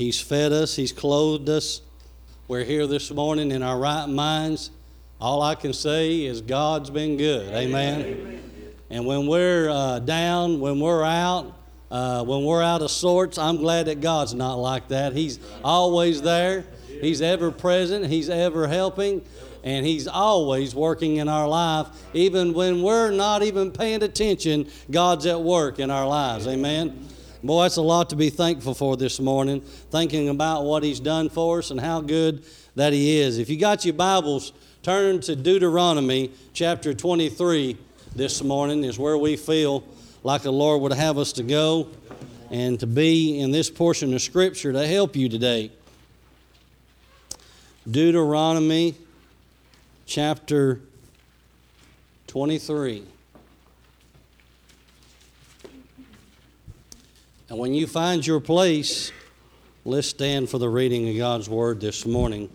He's fed us, He's clothed us. We're here this morning in our right minds. All I can say is God's been good. Amen. Amen. And when we're uh, down, when we're out, uh, when we're out of sorts, I'm glad that God's not like that. He's always there, He's ever present, He's ever helping, and He's always working in our life. Even when we're not even paying attention, God's at work in our lives. Amen. Boy, that's a lot to be thankful for this morning, thinking about what He's done for us and how good that He is. If you got your Bibles, turn to Deuteronomy chapter 23 this morning, is where we feel like the Lord would have us to go and to be in this portion of Scripture to help you today. Deuteronomy chapter 23. And when you find your place, let's stand for the reading of God's Word this morning.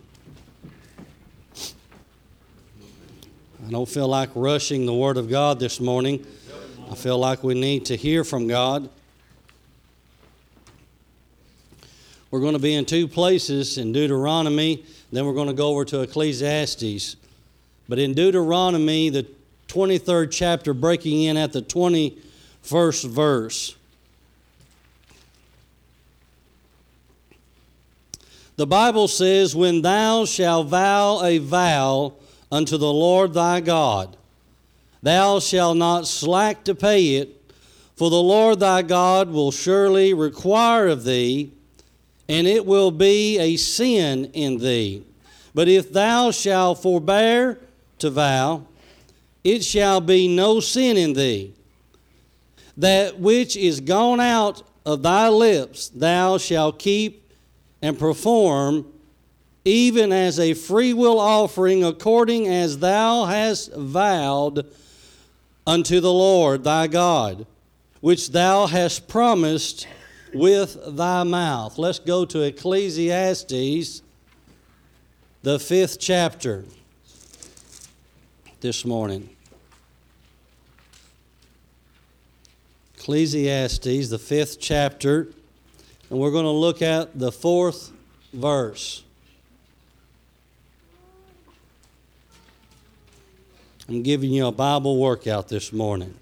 I don't feel like rushing the Word of God this morning. I feel like we need to hear from God. We're going to be in two places in Deuteronomy, then we're going to go over to Ecclesiastes. But in Deuteronomy, the 23rd chapter, breaking in at the 21st verse. The Bible says, When thou shalt vow a vow unto the Lord thy God, thou shalt not slack to pay it, for the Lord thy God will surely require of thee, and it will be a sin in thee. But if thou shalt forbear to vow, it shall be no sin in thee. That which is gone out of thy lips thou shalt keep and perform even as a freewill offering according as thou hast vowed unto the Lord thy God, which thou hast promised with thy mouth. Let's go to Ecclesiastes, the fifth chapter, this morning. Ecclesiastes, the fifth chapter and we're going to look at the fourth verse. I'm giving you a Bible workout this morning.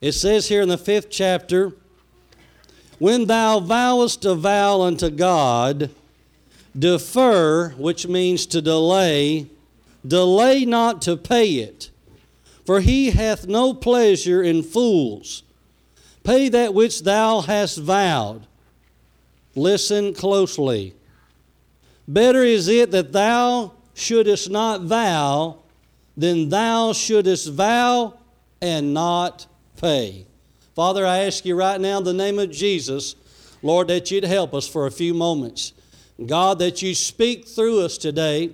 It says here in the fifth chapter When thou vowest a vow unto God, defer, which means to delay, delay not to pay it, for he hath no pleasure in fools Pay that which thou hast vowed. Listen closely. Better is it that thou shouldest not vow than thou shouldest vow and not pay. Father, I ask you right now in the name of Jesus, Lord, that you'd help us for a few moments. God, that you speak through us today.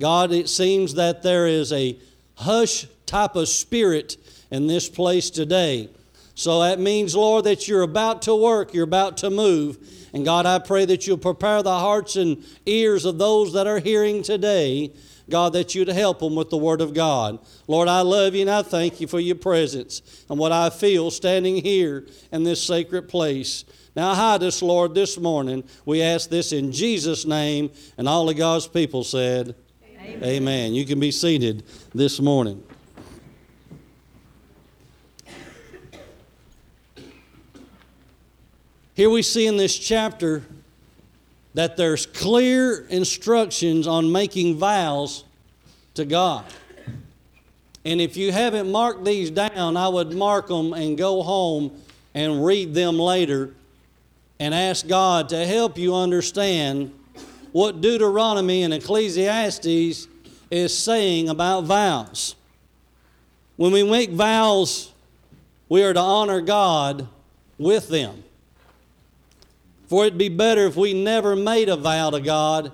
God, it seems that there is a hush type of spirit in this place today. So that means, Lord, that you're about to work, you're about to move. And God, I pray that you'll prepare the hearts and ears of those that are hearing today. God, that you'd help them with the Word of God. Lord, I love you and I thank you for your presence and what I feel standing here in this sacred place. Now, hide us, Lord, this morning. We ask this in Jesus' name. And all of God's people said, Amen. Amen. You can be seated this morning. Here we see in this chapter that there's clear instructions on making vows to God. And if you haven't marked these down, I would mark them and go home and read them later and ask God to help you understand what Deuteronomy and Ecclesiastes is saying about vows. When we make vows, we are to honor God with them. For it'd be better if we never made a vow to God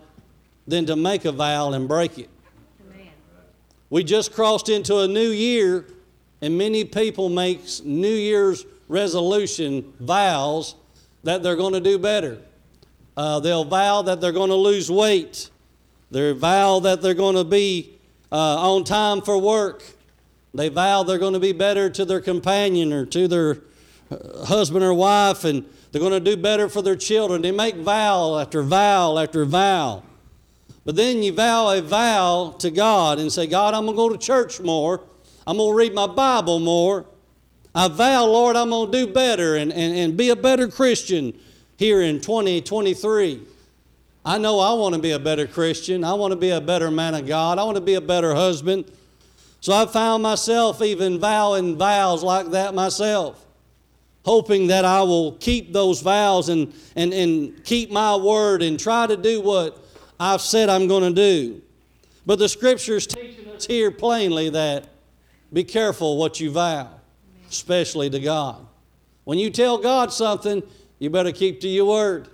than to make a vow and break it. Amen. We just crossed into a new year, and many people make New Year's resolution vows that they're going to do better. Uh, they'll vow that they're going to lose weight. They vow that they're going to be uh, on time for work. They vow they're going to be better to their companion or to their uh, husband or wife, and They're going to do better for their children. They make vow after vow after vow. But then you vow a vow to God and say, God, I'm going to go to church more. I'm going to read my Bible more. I vow, Lord, I'm going to do better and, and, and be a better Christian here in 2023. I know I want to be a better Christian. I want to be a better man of God. I want to be a better husband. So I found myself even vowing vows like that myself, hoping that I will keep those vows and, and, and keep my word and try to do what I've said I'm going to do. But the scriptures teaching us here plainly that be careful what you vow especially to God. When you tell God something, you better keep to your word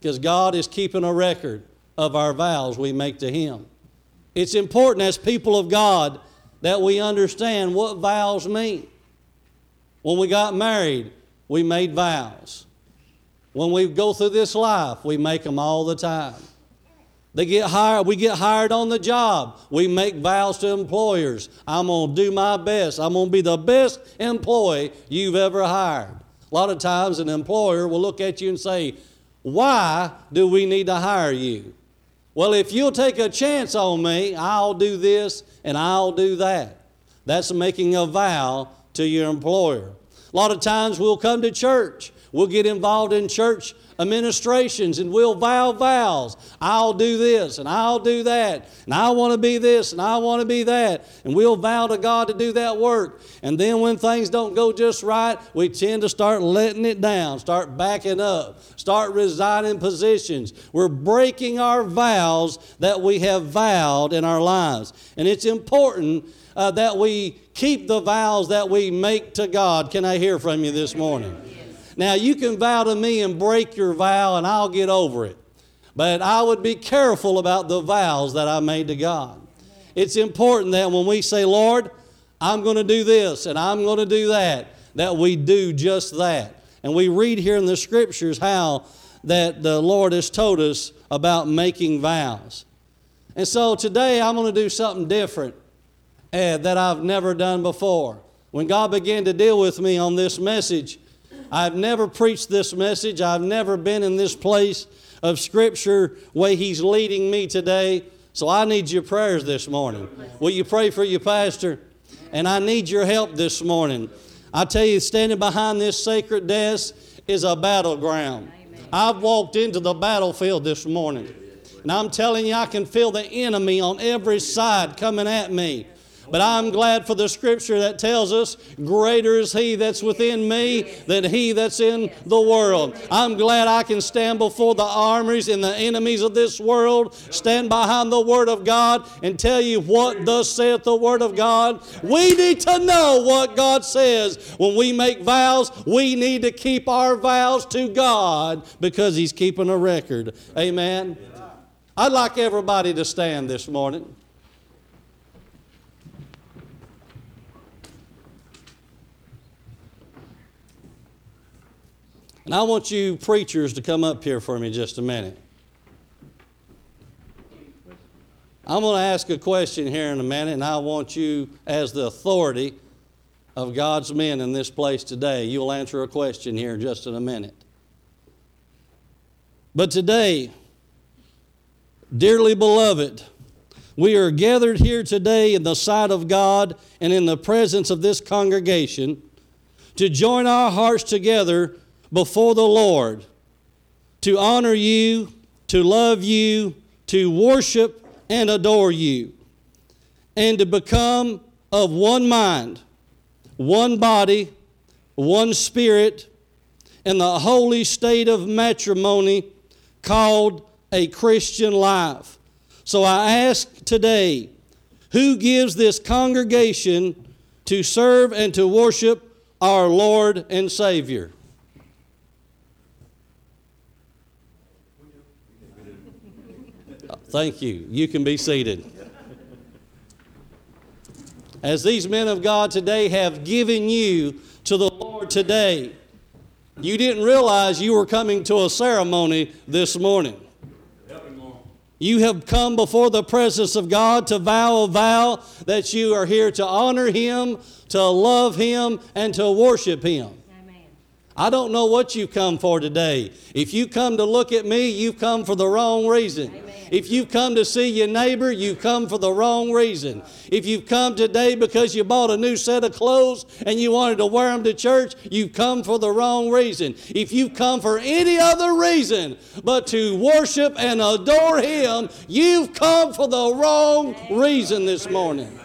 because God is keeping a record of our vows we make to Him. It's important as people of God that we understand what vows mean. When we got married, we made vows. When we go through this life, we make them all the time. They get hired, we get hired on the job. We make vows to employers. I'm going to do my best. I'm going to be the best employee you've ever hired. A lot of times an employer will look at you and say, Why do we need to hire you? Well, if you'll take a chance on me, I'll do this and I'll do that. That's making a vow to your employer. A lot of times we'll come to church, we'll get involved in church administrations and we'll vow vows. I'll do this and I'll do that. And I want to be this and I want to be that. And we'll vow to God to do that work. And then when things don't go just right, we tend to start letting it down, start backing up, start resigning positions. We're breaking our vows that we have vowed in our lives. And it's important uh, that we keep the vows that we make to God. Can I hear from you this morning? Now, you can vow to me and break your vow, and I'll get over it. But I would be careful about the vows that I made to God. It's important that when we say, Lord, I'm going to do this and I'm going to do that, that we do just that. And we read here in the scriptures how that the Lord has told us about making vows. And so today I'm going to do something different uh, that I've never done before. When God began to deal with me on this message, I've never preached this message. I've never been in this place of Scripture way He's leading me today. So I need your prayers this morning. Will you pray for your pastor? And I need your help this morning. I tell you, standing behind this sacred desk is a battleground. I've walked into the battlefield this morning. And I'm telling you, I can feel the enemy on every side coming at me. But I'm glad for the scripture that tells us, Greater is He that's within me than He that's in the world. I'm glad I can stand before the armies and the enemies of this world, stand behind the Word of God, and tell you what thus saith the Word of God. We need to know what God says. When we make vows, we need to keep our vows to God because He's keeping a record. Amen. I'd like everybody to stand this morning. And I want you preachers to come up here for me just a minute. I'm going to ask a question here in a minute, and I want you, as the authority of God's men in this place today, you'll answer a question here just in a minute. But today, dearly beloved, we are gathered here today in the sight of God and in the presence of this congregation to join our hearts together before the Lord to honor you, to love you, to worship and adore you, and to become of one mind, one body, one spirit, in the holy state of matrimony called a Christian life. So I ask today who gives this congregation to serve and to worship our Lord and Savior? Thank you. You can be seated. As these men of God today have given you to the Lord today, you didn't realize you were coming to a ceremony this morning. You have come before the presence of God to vow a vow that you are here to honor Him, to love Him, and to worship Him. I don't know what you've come for today. If you come to look at me, you've come for the wrong reason. Amen. If you've come to see your neighbor, you've come for the wrong reason. If you've come today because you bought a new set of clothes and you wanted to wear them to church, you've come for the wrong reason. If you've come for any other reason but to worship and adore Him, you've come for the wrong reason this morning.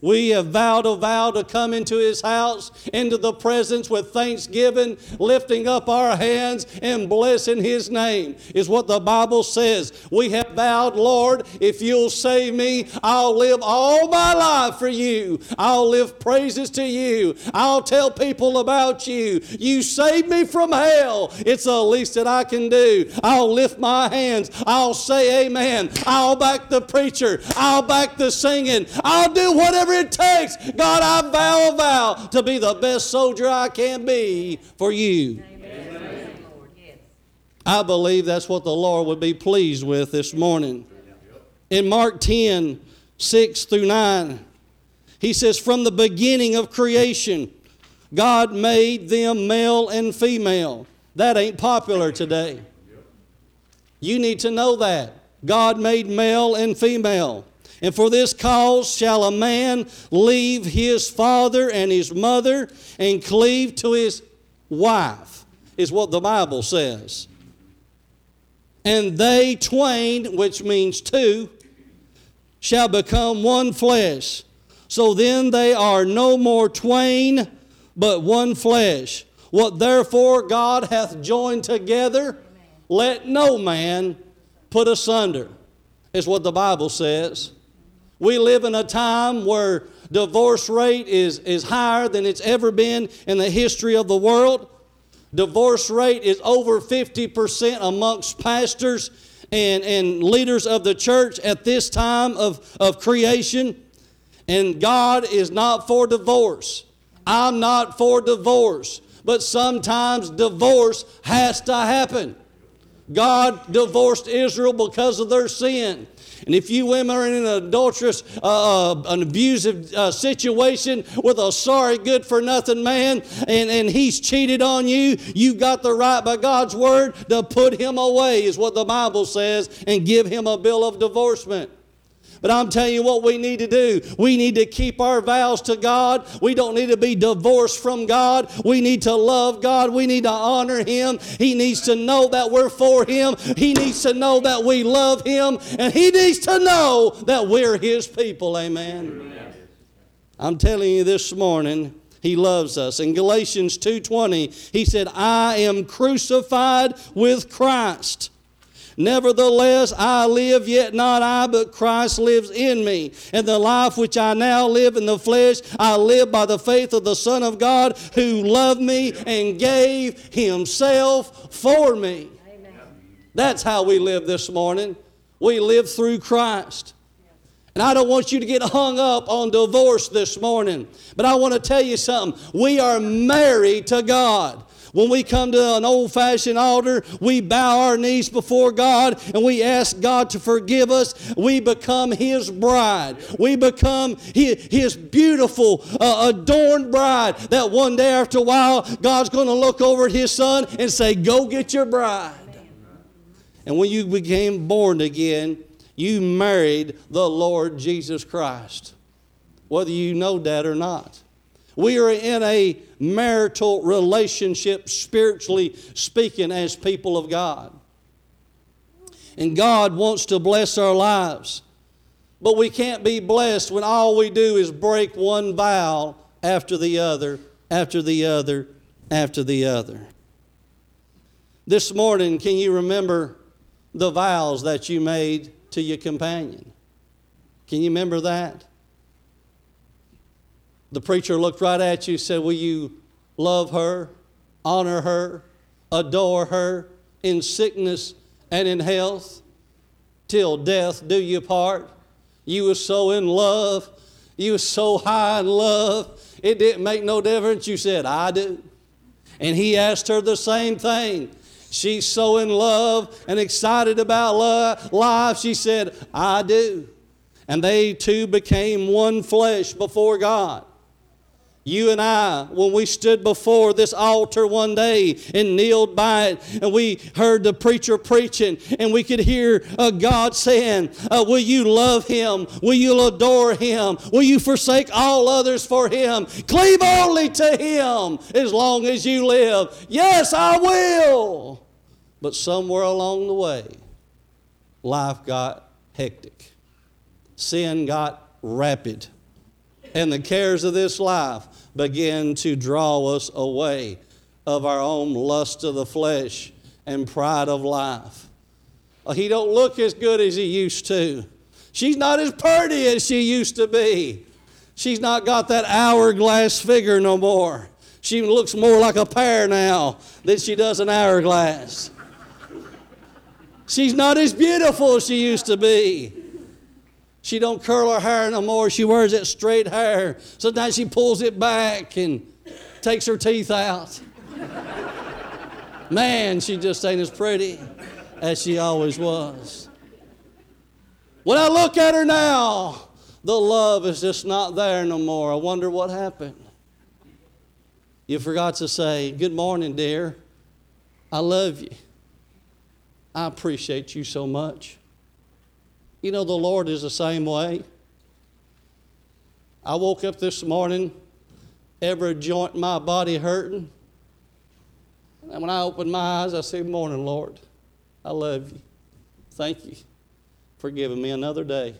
We have vowed a vow to come into His house, into the presence with thanksgiving, lifting up our hands and blessing His name, is what the Bible says. We have vowed, Lord, if you'll save me, I'll live all my life for you. I'll live praises to you. I'll tell people about you. You saved me from hell. It's the least that I can do. I'll lift my hands. I'll say amen. I'll back the preacher. I'll back the singing. I'll do whatever whatever it takes. God, I vow a vow to be the best soldier I can be for you. I believe that's what the Lord would be pleased with this morning. In Mark 10, 6 through 9, he says, From the beginning of creation, God made them male and female. That ain't popular today. You need to know that. God made male and female. And for this cause shall a man leave his father and his mother and cleave to his wife, is what the Bible says. And they twain, which means two, shall become one flesh. So then they are no more twain, but one flesh. What therefore God hath joined together, let no man put asunder, is what the Bible says. We live in a time where divorce rate is, is higher than it's ever been in the history of the world. Divorce rate is over 50% amongst pastors and, and leaders of the church at this time of, of creation. And God is not for divorce. I'm not for divorce. But sometimes divorce has to happen. God divorced Israel because of their sin. And if you women are in an adulterous, uh, uh, an abusive uh, situation with a sorry, good for nothing man, and, and he's cheated on you, you've got the right by God's word to put him away, is what the Bible says, and give him a bill of divorcement. But I'm telling you what we need to do. We need to keep our vows to God. We don't need to be divorced from God. We need to love God. We need to honor Him. He needs to know that we're for Him. He needs to know that we love Him. And He needs to know that we're His people. Amen. I'm telling you this morning, he loves us. In Galatians 2:20, he said, "I am crucified with Christ." Nevertheless, I live, yet not I, but Christ lives in me. And the life which I now live in the flesh, I live by the faith of the Son of God who loved me and gave himself for me. Amen. That's how we live this morning. We live through Christ. And I don't want you to get hung up on divorce this morning, but I want to tell you something. We are married to God. When we come to an old fashioned altar, we bow our knees before God and we ask God to forgive us. We become His bride. We become His, beautiful, uh, adorned bride that one day after a while, God's going to look over at His Son and say, Go get your bride. And when you became born again, you married the Lord Jesus Christ, whether you know that or not. We are in a marital relationship, spiritually speaking, as people of God. And God wants to bless our lives. But we can't be blessed when all we do is break one vow after the other, after the other, after the other. This morning, can you remember the vows that you made to your companion? Can you remember that? The preacher looked right at you and said, Will you love her, honor her, adore her in sickness and in health? Till death do you part. You were so in love. You were so high in love. It didn't make no difference. You said, I do. And he asked her the same thing. She's so in love and excited about love, life. She said, I do. And they two became one flesh before God. You and I, when we stood before this altar one day and kneeled by it, and we heard the preacher preaching, and we could hear uh, God saying, uh, Will you love him? Will you adore him? Will you forsake all others for him? Cleave only to him as long as you live. Yes, I will. But somewhere along the way, life got hectic, sin got rapid and the cares of this life begin to draw us away of our own lust of the flesh and pride of life. Uh, he don't look as good as he used to. She's not as pretty as she used to be. She's not got that hourglass figure no more. She looks more like a pear now than she does an hourglass. She's not as beautiful as she used to be. She don't curl her hair no more. She wears that straight hair. Sometimes she pulls it back and takes her teeth out. Man, she just ain't as pretty as she always was. When I look at her now, the love is just not there no more. I wonder what happened. You forgot to say, Good morning, dear. I love you. I appreciate you so much. You know, the Lord is the same way. I woke up this morning, every joint in my body hurting. And when I opened my eyes, I said, Morning, Lord. I love you. Thank you for giving me another day.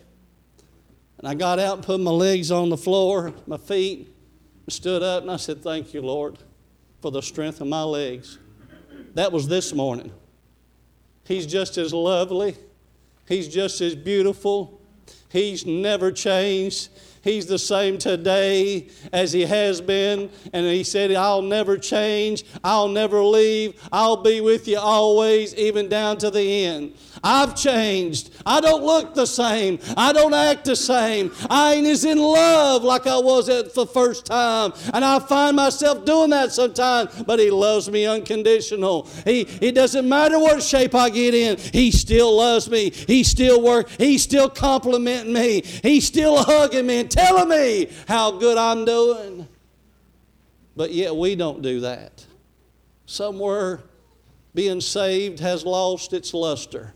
And I got out and put my legs on the floor, my feet, stood up, and I said, Thank you, Lord, for the strength of my legs. That was this morning. He's just as lovely He's just as beautiful. He's never changed. He's the same today as He has been. And He said, I'll never change. I'll never leave. I'll be with you always, even down to the end. I've changed. I don't look the same. I don't act the same. I ain't as in love like I was at the first time. And I find myself doing that sometimes, but He loves me unconditional. He, it doesn't matter what shape I get in, He still loves me. He still works. He's still complimenting me. He's still hugging me telling me how good I'm doing. But yet we don't do that. Somewhere being saved has lost its luster.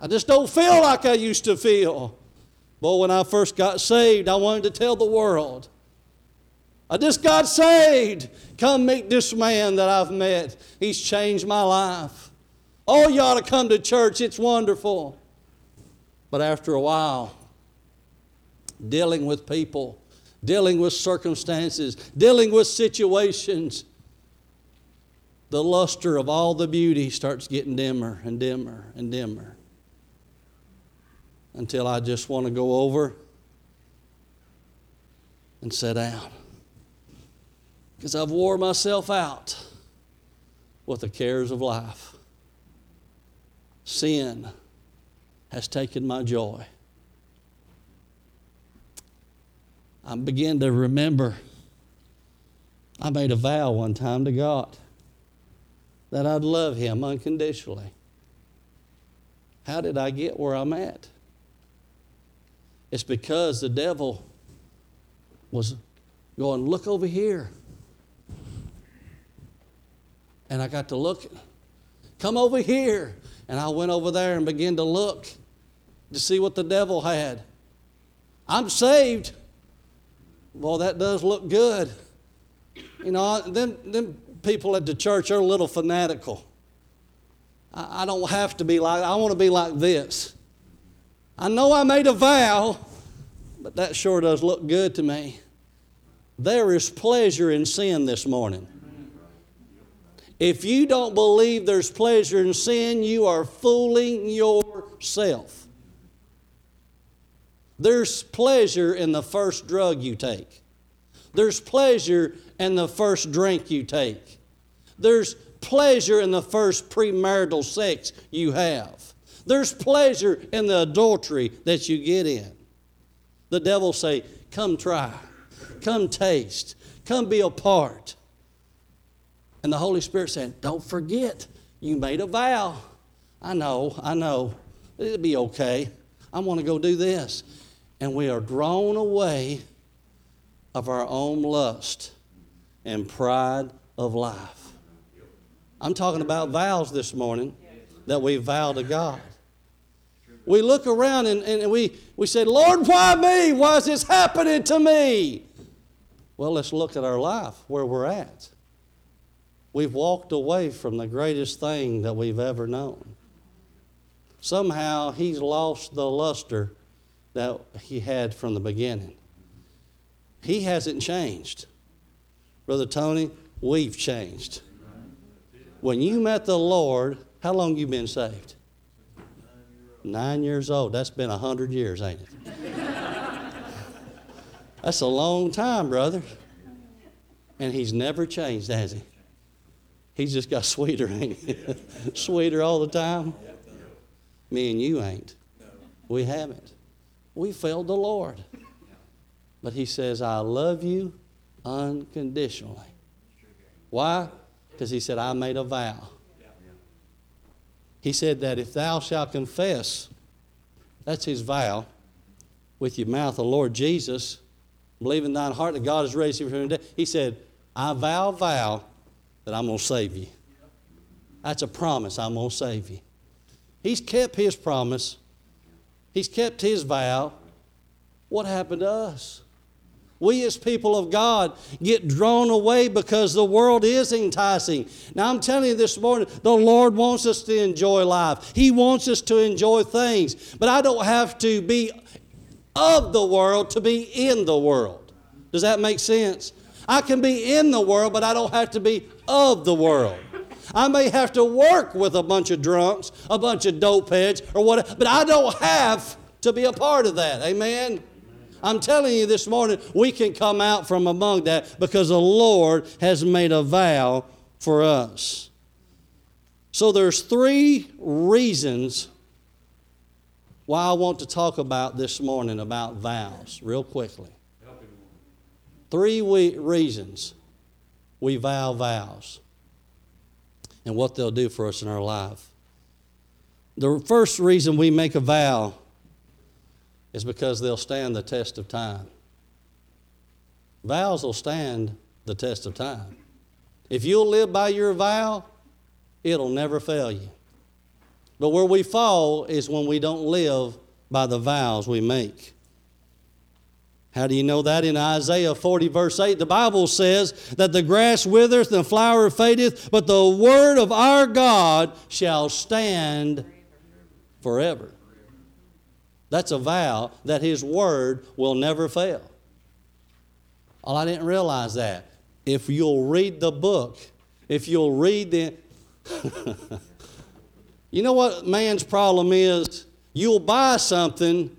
I just don't feel like I used to feel. Boy, when I first got saved, I wanted to tell the world. I just got saved. Come meet this man that I've met. He's changed my life. Oh, you ought to come to church. It's wonderful. But after a while, dealing with people, dealing with circumstances, dealing with situations, the luster of all the beauty starts getting dimmer and dimmer and dimmer until I just want to go over and sit down. Because I've wore myself out with the cares of life. Sin has taken my joy. I begin to remember I made a vow one time to God that I'd love Him unconditionally. How did I get where I'm at? It's because the devil was going, Look over here. And I got to look, come over here. And I went over there and began to look to see what the devil had. I'm saved. Well, that does look good. You know, then, then people at the church are a little fanatical. I, I don't have to be like, I want to be like this. I know I made a vow, but that sure does look good to me. There is pleasure in sin this morning. If you don't believe there's pleasure in sin, you are fooling yourself. There's pleasure in the first drug you take. There's pleasure in the first drink you take. There's pleasure in the first premarital sex you have. There's pleasure in the adultery that you get in. The devil say, "Come try. Come taste. Come be a part." And the Holy Spirit saying, "Don't forget, you made a vow." I know, I know. It'll be okay. I want to go do this. And we are drawn away of our own lust and pride of life. I'm talking about vows this morning that we vow to God. We look around and, and we, we say, Lord, why me? Why is this happening to me? Well, let's look at our life, where we're at. We've walked away from the greatest thing that we've ever known. Somehow he's lost the luster that he had from the beginning. He hasn't changed. Brother Tony, we've changed. When you met the Lord, how long you been saved? Nine years old. That's been a hundred years, ain't it? That's a long time, brother. And he's never changed, has he? He's just got sweeter, ain't he? sweeter all the time. Me and you ain't. We haven't. We failed the Lord. But he says, I love you unconditionally. Why? Because he said, I made a vow. He said that if thou shalt confess, that's his vow, with your mouth the Lord Jesus, believe in thine heart that God has raised him from the dead. He said, I vow, vow that I'm going to save you. That's a promise, I'm going to save you. He's kept his promise, he's kept his vow. What happened to us? We, as people of God, get drawn away because the world is enticing. Now, I'm telling you this morning, the Lord wants us to enjoy life. He wants us to enjoy things. But I don't have to be of the world to be in the world. Does that make sense? I can be in the world, but I don't have to be of the world. I may have to work with a bunch of drunks, a bunch of dope heads, or whatever, but I don't have to be a part of that. Amen? I'm telling you this morning, we can come out from among that because the Lord has made a vow for us. So there's three reasons why I want to talk about this morning about vows, real quickly. Three reasons we vow vows and what they'll do for us in our life. The first reason we make a vow is because they'll stand the test of time. Vows will stand the test of time. If you'll live by your vow, it'll never fail you. But where we fall is when we don't live by the vows we make. How do you know that? In Isaiah 40, verse 8, the Bible says that the grass withereth and the flower fadeth, but the word of our God shall stand forever. That's a vow that His word will never fail. Well, I didn't realize that. If you'll read the book, if you'll read the. you know what man's problem is? You'll buy something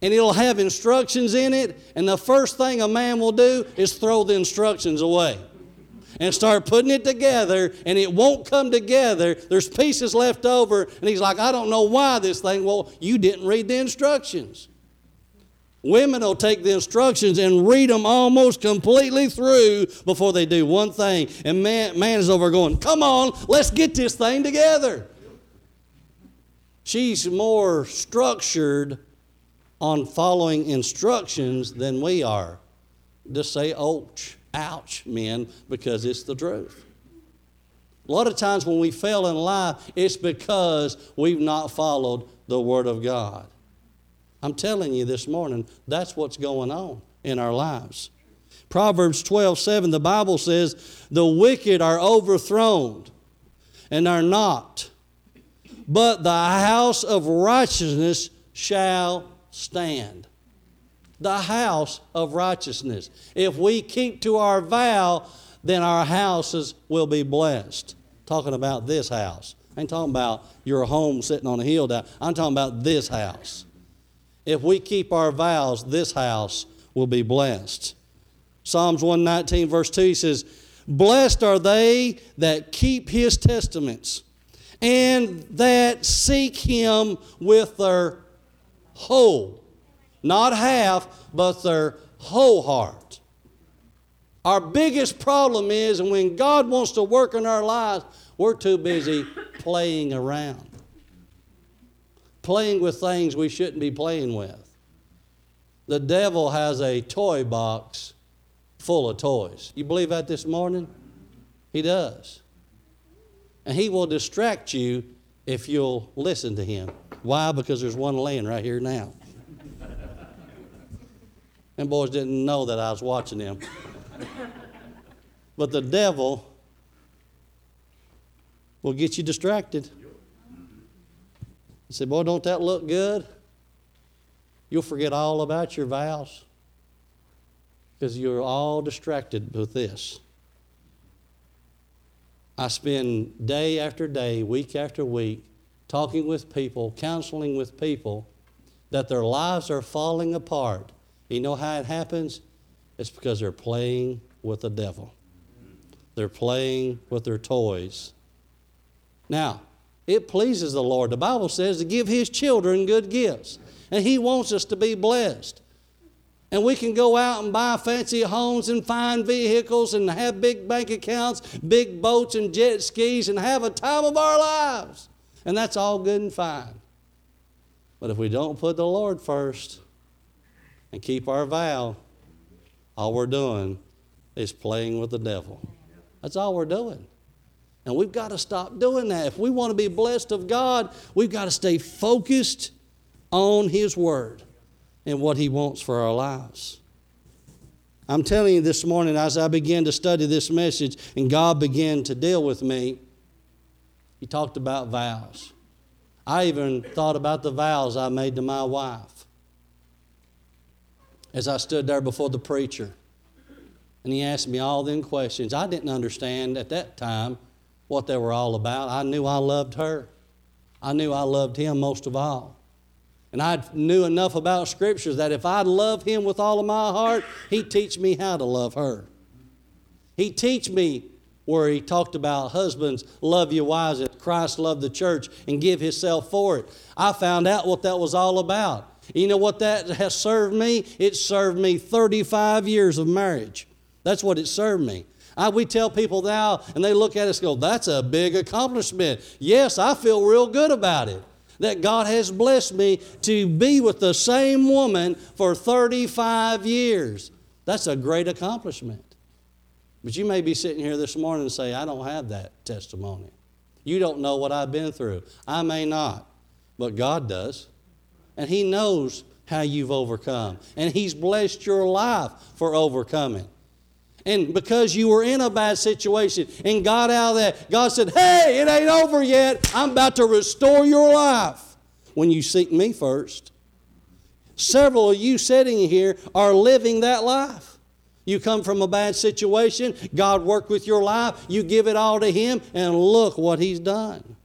and it'll have instructions in it, and the first thing a man will do is throw the instructions away and start putting it together, and it won't come together. There's pieces left over, and he's like, I don't know why this thing. Well, you didn't read the instructions. Women will take the instructions and read them almost completely through before they do one thing. And man, man is over going, Come on, let's get this thing together. She's more structured on following instructions than we are. Just say, ouch, ouch, men, because it's the truth. A lot of times when we fail in life, it's because we've not followed the Word of God. I'm telling you this morning, that's what's going on in our lives. Proverbs 12, 7, the Bible says, The wicked are overthrown and are not, but the house of righteousness shall stand. The house of righteousness. If we keep to our vow, then our houses will be blessed. Talking about this house. I ain't talking about your home sitting on a hill down. I'm talking about this house. If we keep our vows, this house will be blessed. Psalms 119, verse 2 says, Blessed are they that keep his testaments and that seek him with their whole, not half, but their whole heart. Our biggest problem is, when God wants to work in our lives, we're too busy playing around, playing with things we shouldn't be playing with. The devil has a toy box full of toys. You believe that this morning? He does. And he will distract you if you'll listen to him. Why? Because there's one laying right here now. and boys didn't know that I was watching them. but the devil will get you distracted. You say, Boy, don't that look good? You'll forget all about your vows because you're all distracted with this. I spend day after day, week after week, talking with people, counseling with people that their lives are falling apart. You know how it happens? It's because they're playing with the devil. They're playing with their toys. Now, it pleases the Lord. The Bible says to give His children good gifts. And He wants us to be blessed. And we can go out and buy fancy homes and fine vehicles and have big bank accounts, big boats and jet skis and have a time of our lives. And that's all good and fine. But if we don't put the Lord first and keep our vow, all we're doing is playing with the devil. That's all we're doing. And we've got to stop doing that. If we want to be blessed of God, we've got to stay focused on His Word and what He wants for our lives. I'm telling you this morning, as I began to study this message and God began to deal with me, He talked about vows. I even thought about the vows I made to my wife as I stood there before the preacher. And he asked me all them questions. I didn't understand at that time what they were all about. I knew I loved her. I knew I loved him most of all. And I knew enough about scriptures that if I love him with all of my heart, he'd teach me how to love her. He'd teach me where he talked about husbands love your wives as Christ loved the church and give himself for it. I found out what that was all about. You know what that has served me? It served me 35 years of marriage. That's what it served me. I, we tell people now, and they look at us go, that's a big accomplishment. Yes, I feel real good about it. That God has blessed me to be with the same woman for 35 years. That's a great accomplishment. But you may be sitting here this morning and say, I don't have that testimony. You don't know what I've been through. I may not, but God does. And He knows how you've overcome. And He's blessed your life for overcoming and because you were in a bad situation and got out of that, God said, Hey, it ain't over yet. I'm about to restore your life when you seek me first. Several of you sitting here are living that life. You come from a bad situation, God worked with your life, you give it all to Him, and look what He's done.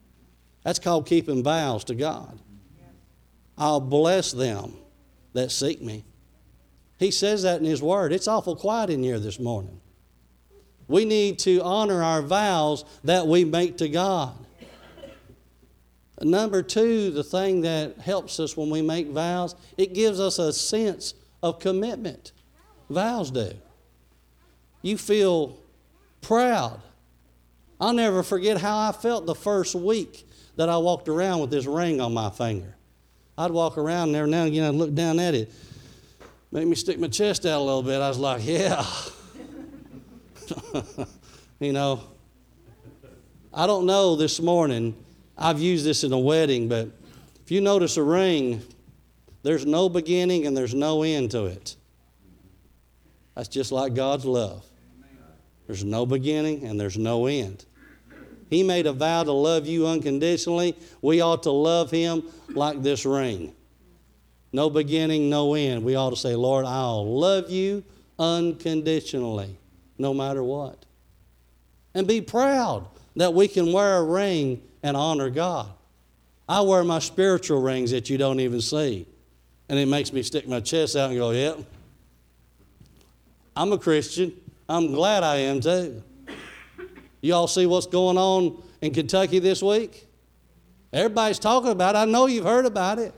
That's called keeping vows to God. I'll bless them that seek me. He says that in His Word. It's awful quiet in here this morning. We need to honor our vows that we make to God. Number two, the thing that helps us when we make vows, it gives us a sense of commitment. Vows do. You feel proud. I'll never forget how I felt the first week that I walked around with this ring on my finger. I'd walk around and every now and again I'd look down at it made me stick my chest out a little bit. I was like, yeah. you know, I don't know this morning. I've used this in a wedding, but if you notice a ring, there's no beginning and there's no end to it. That's just like God's love. There's no beginning and there's no end. He made a vow to love you unconditionally. We ought to love Him like this ring no beginning, no end. We ought to say, Lord, I'll love you unconditionally, no matter what. And be proud that we can wear a ring and honor God. I wear my spiritual rings that you don't even see. And it makes me stick my chest out and go, yep, I'm a Christian. I'm glad I am too. You all see what's going on in Kentucky this week? Everybody's talking about it. I know you've heard about it.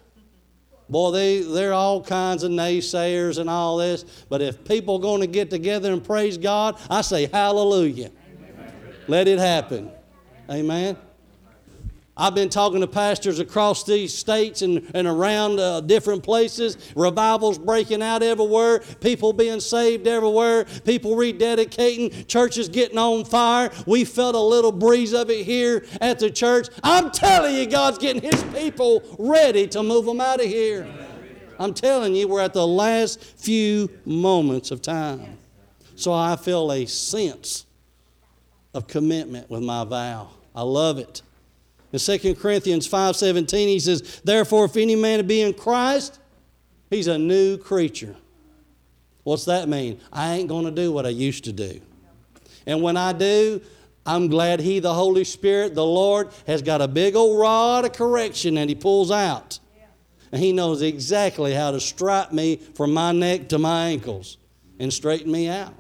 Boy, they, they're all kinds of naysayers and all this. But if people are going to get together and praise God, I say hallelujah. Amen. Let it happen. Amen. I've been talking to pastors across these states and, and around uh, different places. Revivals breaking out everywhere. People being saved everywhere. People rededicating. Churches getting on fire. We felt a little breeze of it here at the church. I'm telling you, God's getting His people ready to move them out of here. I'm telling you, we're at the last few moments of time. So I feel a sense of commitment with my vow. I love it. In 2 Corinthians 5:17 he says, "Therefore if any man be in Christ, he's a new creature." What's that mean? I ain't going to do what I used to do. And when I do, I'm glad he the Holy Spirit, the Lord has got a big old rod of correction that he pulls out. And he knows exactly how to strike me from my neck to my ankles and straighten me out.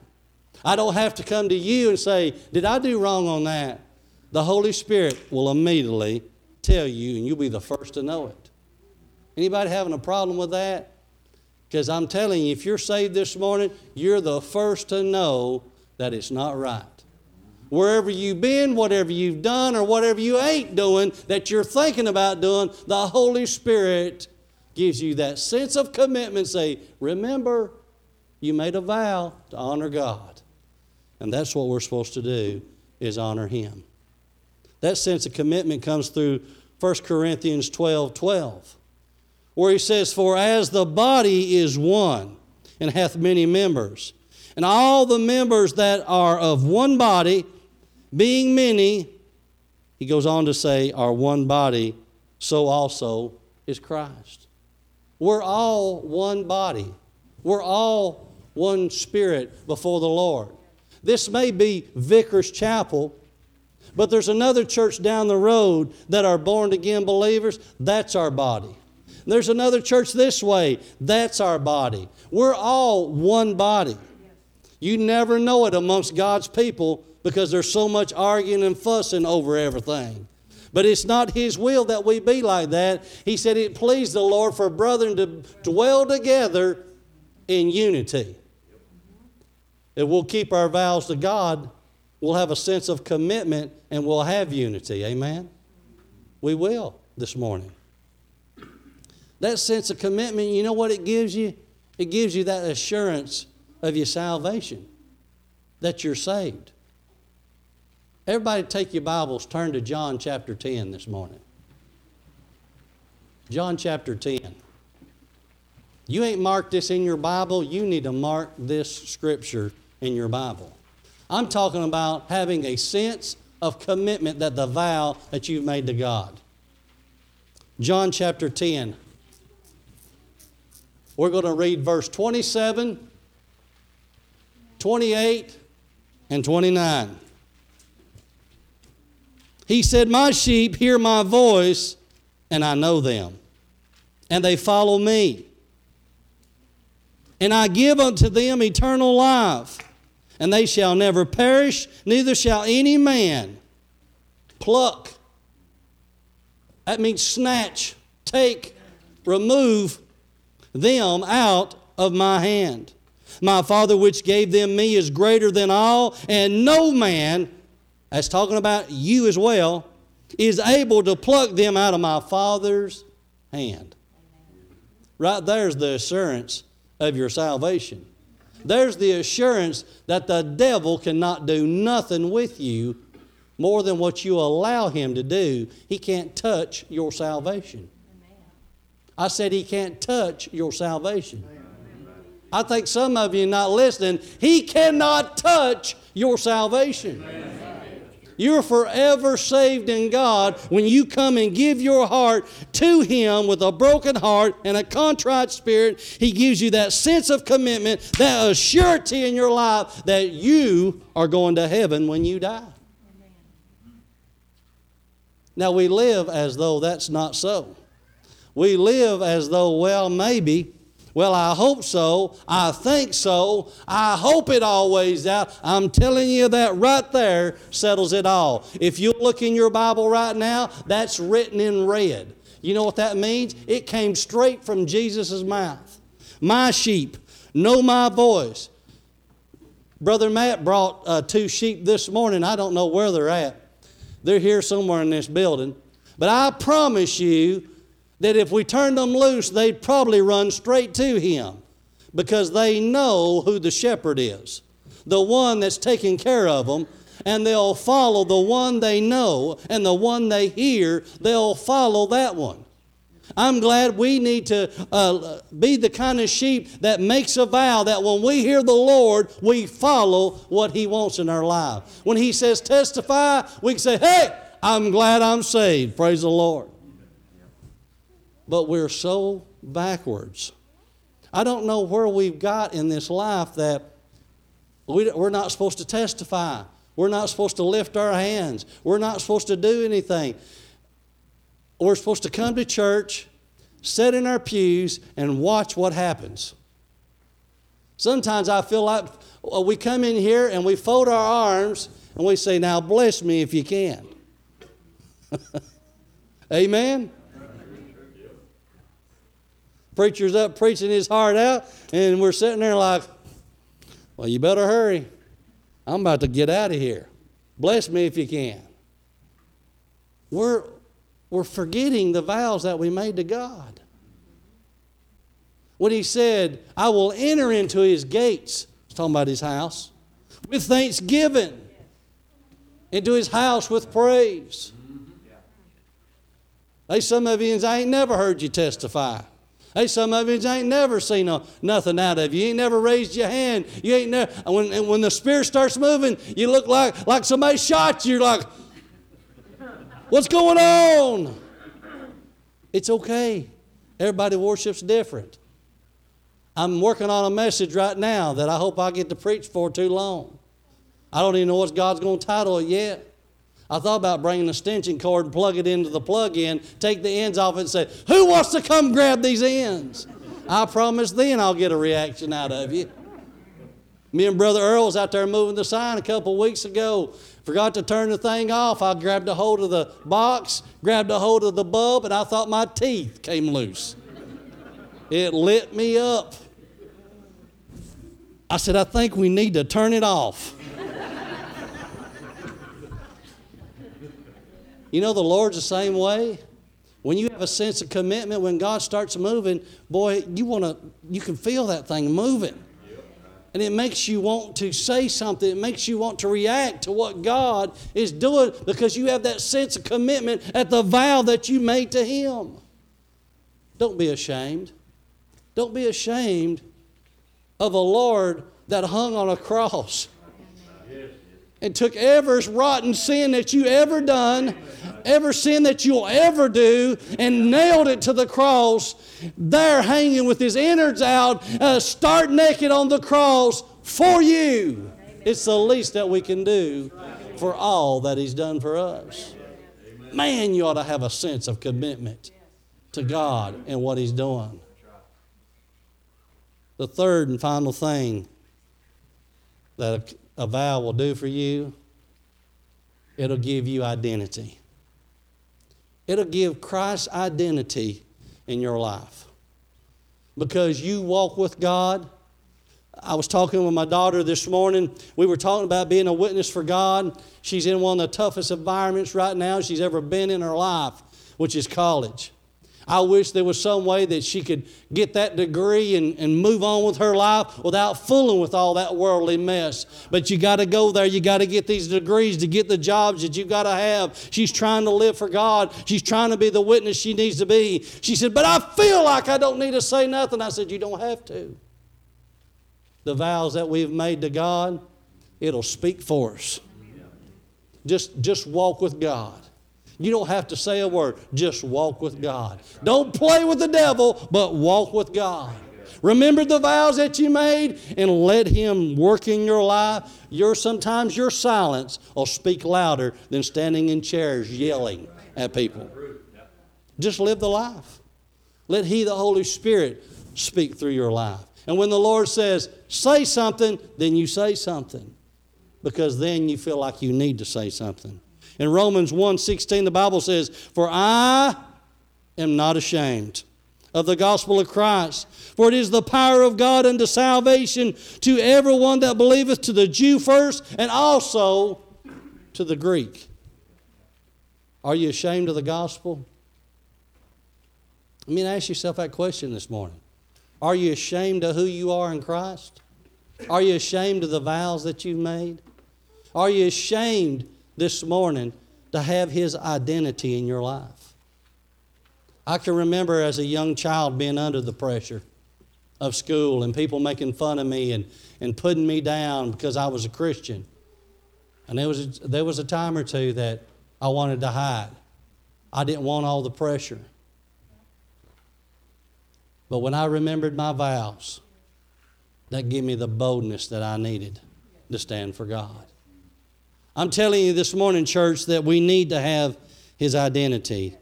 I don't have to come to you and say, Did I do wrong on that? The Holy Spirit will immediately tell you, and you'll be the first to know it. Anybody having a problem with that? Because I'm telling you, if you're saved this morning, you're the first to know that it's not right. Wherever you've been, whatever you've done, or whatever you ain't doing that you're thinking about doing, the Holy Spirit gives you that sense of commitment. Say, remember, you made a vow to honor God. And that's what we're supposed to do is honor Him. That sense of commitment comes through 1 Corinthians 12 12, where he says, For as the body is one and hath many members, and all the members that are of one body, being many, he goes on to say, are one body, so also is Christ. We're all one body. We're all one spirit before the Lord. This may be Vickers Chapel, but there's another church down the road that are born again believers. That's our body. There's another church this way. That's our body. We're all one body. You never know it amongst God's people because there's so much arguing and fussing over everything. But it's not His will that we be like that. He said it pleased the Lord for brethren to dwell together in unity. If we'll keep our vows to God, we'll have a sense of commitment and we'll have unity. Amen? We will this morning. That sense of commitment, you know what it gives you? It gives you that assurance of your salvation, that you're saved. Everybody, take your Bibles, turn to John chapter 10 this morning. John chapter 10. You ain't marked this in your Bible, you need to mark this scripture in your Bible. I'm talking about having a sense of commitment that the vow that you've made to God. John chapter 10. We're going to read verse 27, 28, and 29. He said, My sheep hear my voice, and I know them, and they follow me. And I give unto them eternal life and they shall never perish, neither shall any man pluck. That means snatch, take, remove them out of my hand. My Father, which gave them me, is greater than all, and no man, that's talking about you as well, is able to pluck them out of my Father's hand. Right there's the assurance of your salvation there's the assurance that the devil cannot do nothing with you more than what you allow him to do. He can't touch your salvation. I said he can't touch your salvation. I think some of you not listening. He cannot touch your salvation. You're forever saved in God when you come and give your heart to Him with a broken heart and a contrite spirit. He gives you that sense of commitment, that assurity in your life that you are going to heaven when you die. Now, we live as though that's not so. We live as though, well, maybe well, I hope so. I think so. I hope it always out. I'm telling you that right there settles it all. If you look in your Bible right now, that's written in red. You know what that means? It came straight from Jesus' mouth. My sheep know my voice. Brother Matt brought uh, two sheep this morning. I don't know where they're at. They're here somewhere in this building. But I promise you that if we turned them loose, they'd probably run straight to him because they know who the shepherd is, the one that's taking care of them, and they'll follow the one they know and the one they hear, they'll follow that one. I'm glad we need to uh, be the kind of sheep that makes a vow that when we hear the Lord, we follow what He wants in our life. When He says testify, we can say, hey, I'm glad I'm saved. Praise the Lord. But we're so backwards. I don't know where we've got in this life that we, we're not supposed to testify. We're not supposed to lift our hands. We're not supposed to do anything. We're supposed to come to church, sit in our pews, and watch what happens. Sometimes I feel like uh, we come in here and we fold our arms and we say, Now bless me if you can. Amen? Preacher's up preaching his heart out, and we're sitting there like, Well, you better hurry. I'm about to get out of here. Bless me if you can. We're, we're forgetting the vows that we made to God. When he said, I will enter into his gates, he's talking about his house, with thanksgiving, into his house with praise. Hey, some of you, I ain't never heard you testify. Hey, some of you ain't never seen no, nothing out of you. You ain't never raised your hand. You ain't never, when, when the Spirit starts moving, you look like, like somebody shot you. Like, what's going on? It's okay. Everybody worships different. I'm working on a message right now that I hope I get to preach for too long. I don't even know what God's going to title it yet. I thought about bringing a extension cord and plug it into the plug in, take the ends off it, and say, Who wants to come grab these ends? I promise then I'll get a reaction out of you. Me and Brother Earl was out there moving the sign a couple weeks ago. Forgot to turn the thing off. I grabbed a hold of the box, grabbed a hold of the bulb, and I thought my teeth came loose. It lit me up. I said, I think we need to turn it off. You know, the Lord's the same way. When you have a sense of commitment, when God starts moving, boy, you want to, you can feel that thing moving. And it makes you want to say something. It makes you want to react to what God is doing because you have that sense of commitment at the vow that you made to Him. Don't be ashamed. Don't be ashamed of a Lord that hung on a cross and took every rotten sin that you ever done, every sin that you'll ever do, and nailed it to the cross, there hanging with his innards out, uh, start naked on the cross for you. It's the least that we can do for all that he's done for us. Man, you ought to have a sense of commitment to God and what he's doing. The third and final thing that a vow will do for you, it'll give you identity. It'll give Christ's identity in your life. Because you walk with God. I was talking with my daughter this morning. We were talking about being a witness for God. She's in one of the toughest environments right now she's ever been in her life, which is college. I wish there was some way that she could get that degree and, and move on with her life without fooling with all that worldly mess. But you got to go there. You got to get these degrees to get the jobs that you got to have. She's trying to live for God. She's trying to be the witness she needs to be. She said, But I feel like I don't need to say nothing. I said, You don't have to. The vows that we've made to God, it'll speak for us. Just, just walk with God. You don't have to say a word, just walk with God. Don't play with the devil, but walk with God. Remember the vows that you made and let Him work in your life. Your, sometimes your silence will speak louder than standing in chairs yelling at people. Just live the life. Let He, the Holy Spirit, speak through your life. And when the Lord says, say something, then you say something because then you feel like you need to say something. In Romans 1:16 the Bible says, "For I am not ashamed of the gospel of Christ, for it is the power of God unto salvation to everyone that believeth, to the Jew first and also to the Greek." Are you ashamed of the gospel? I mean, ask yourself that question this morning. Are you ashamed of who you are in Christ? Are you ashamed of the vows that you've made? Are you ashamed this morning to have His identity in your life? I can remember as a young child being under the pressure of school and people making fun of me and, and putting me down because I was a Christian. And there was, a, there was a time or two that I wanted to hide. I didn't want all the pressure. But when I remembered my vows, that gave me the boldness that I needed to stand for God. I'm telling you this morning, church, that we need to have his identity.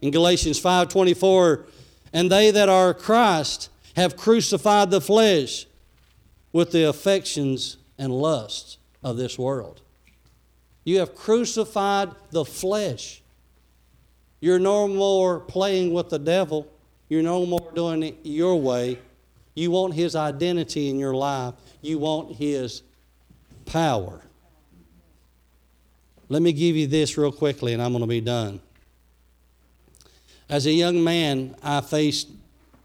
In Galatians 5:24, and they that are Christ have crucified the flesh with the affections and lusts of this world. You have crucified the flesh. You're no more playing with the devil. You're no more doing it your way. You want his identity in your life. You want his power. Let me give you this real quickly and I'm going to be done. As a young man, I faced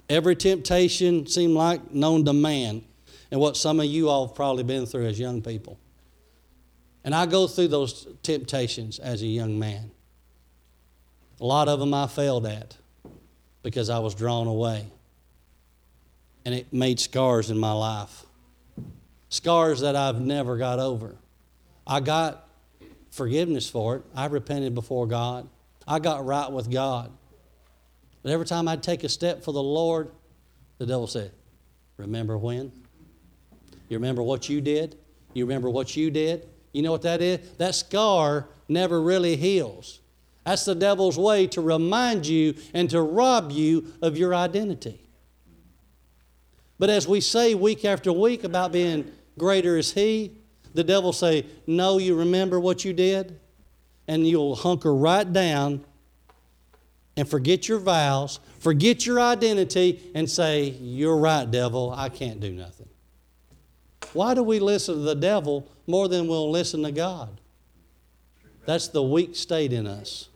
every temptation seemed like known to man and what some of you all have probably been through as young people. And I go through those temptations as a young man. A lot of them I failed at because I was drawn away. And it made scars in my life. Scars that I've never got over. I got forgiveness for it. I repented before God. I got right with God. But every time I'd take a step for the Lord, the devil said, Remember when? You remember what you did? You remember what you did? You know what that is? That scar never really heals. That's the devil's way to remind you and to rob you of your identity. But as we say week after week about being greater is he, the devil say, "No, you remember what you did?" And you'll hunker right down and forget your vows, forget your identity and say, "You're right, devil. I can't do nothing." Why do we listen to the devil more than we'll listen to God? That's the weak state in us.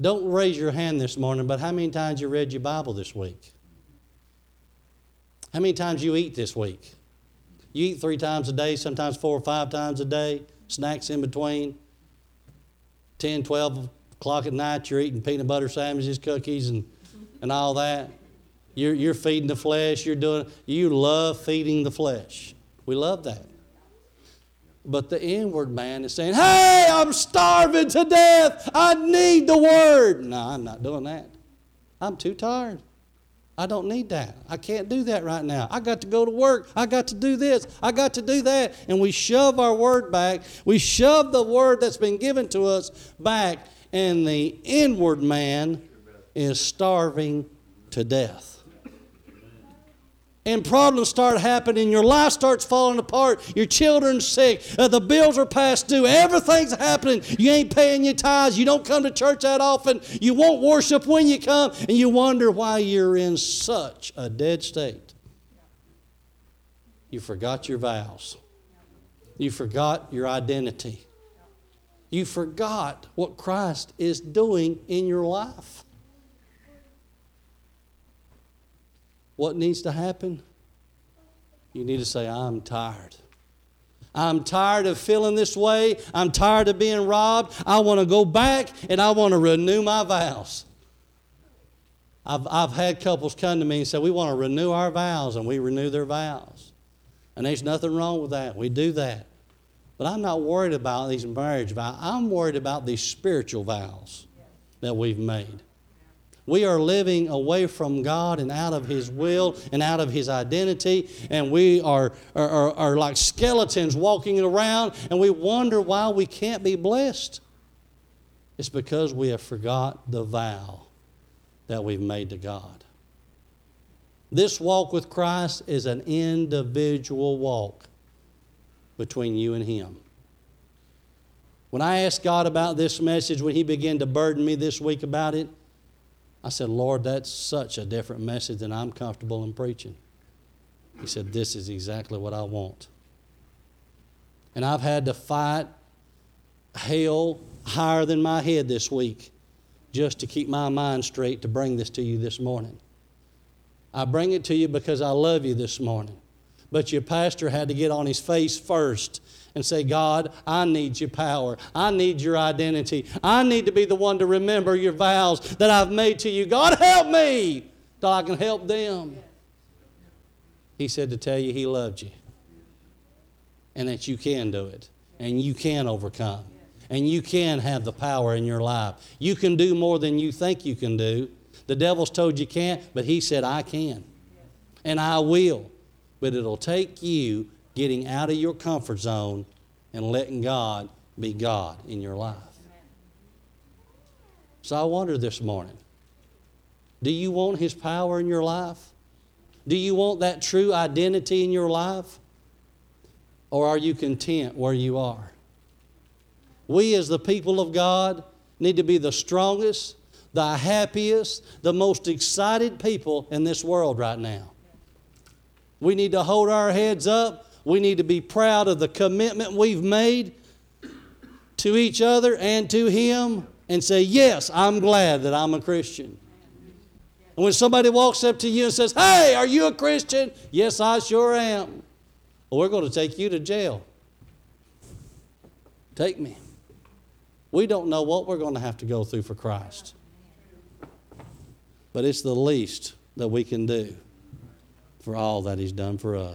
Don't raise your hand this morning, but how many times you read your Bible this week? How many times you eat this week? You eat three times a day, sometimes four or five times a day, snacks in between. 10, 12 o'clock at night, you're eating peanut butter sandwiches, cookies, and, and all that. You're, you're feeding the flesh. You're doing, you love feeding the flesh. We love that. But the inward man is saying, Hey, I'm starving to death. I need the word. No, I'm not doing that. I'm too tired. I don't need that. I can't do that right now. I got to go to work. I got to do this. I got to do that. And we shove our word back. We shove the word that's been given to us back. And the inward man is starving to death and problems start happening, your life starts falling apart, your children's sick, uh, the bills are past due, everything's happening. You ain't paying your tithes, you don't come to church that often, you won't worship when you come, and you wonder why you're in such a dead state. You forgot your vows, you forgot your identity, you forgot what Christ is doing in your life. What needs to happen? You need to say, I'm tired. I'm tired of feeling this way. I'm tired of being robbed. I want to go back and I want to renew my vows. I've, I've had couples come to me and say, We want to renew our vows, and we renew their vows. And there's nothing wrong with that. We do that. But I'm not worried about these marriage vows. I'm worried about these spiritual vows that we've made. We are living away from God and out of His will and out of His identity, and we are, are, are, are, like skeletons walking around, and we wonder why we can't be blessed. It's because we have forgot the vow that we've made to God. This walk with Christ is an individual walk between you and Him. When I asked God about this message, when He began to burden me this week about it, I said, Lord, that's such a different message than I'm comfortable in preaching. He said, This is exactly what I want. And I've had to fight hell higher than my head this week just to keep my mind straight to bring this to you this morning. I bring it to you because I love you this morning. But your pastor had to get on his face first and say, God, I need your power. I need your identity. I need to be the one to remember your vows that I've made to you. God, help me so I can help them. He said to tell you he loved you and that you can do it and you can overcome and you can have the power in your life. You can do more than you think you can do. The devil's told you can't, but he said, I can. And I will. But it'll take you getting out of your comfort zone and letting God be God in your life. So I wonder this morning do you want His power in your life? Do you want that true identity in your life? Or are you content where you are? We, as the people of God, need to be the strongest, the happiest, the most excited people in this world right now. We need to hold our heads up. We need to be proud of the commitment we've made to each other and to Him and say, Yes, I'm glad that I'm a Christian. And when somebody walks up to you and says, Hey, are you a Christian? Yes, I sure am. Well, we're going to take you to jail. Take me. We don't know what we're going to have to go through for Christ. But it's the least that we can do for all that He's done for us.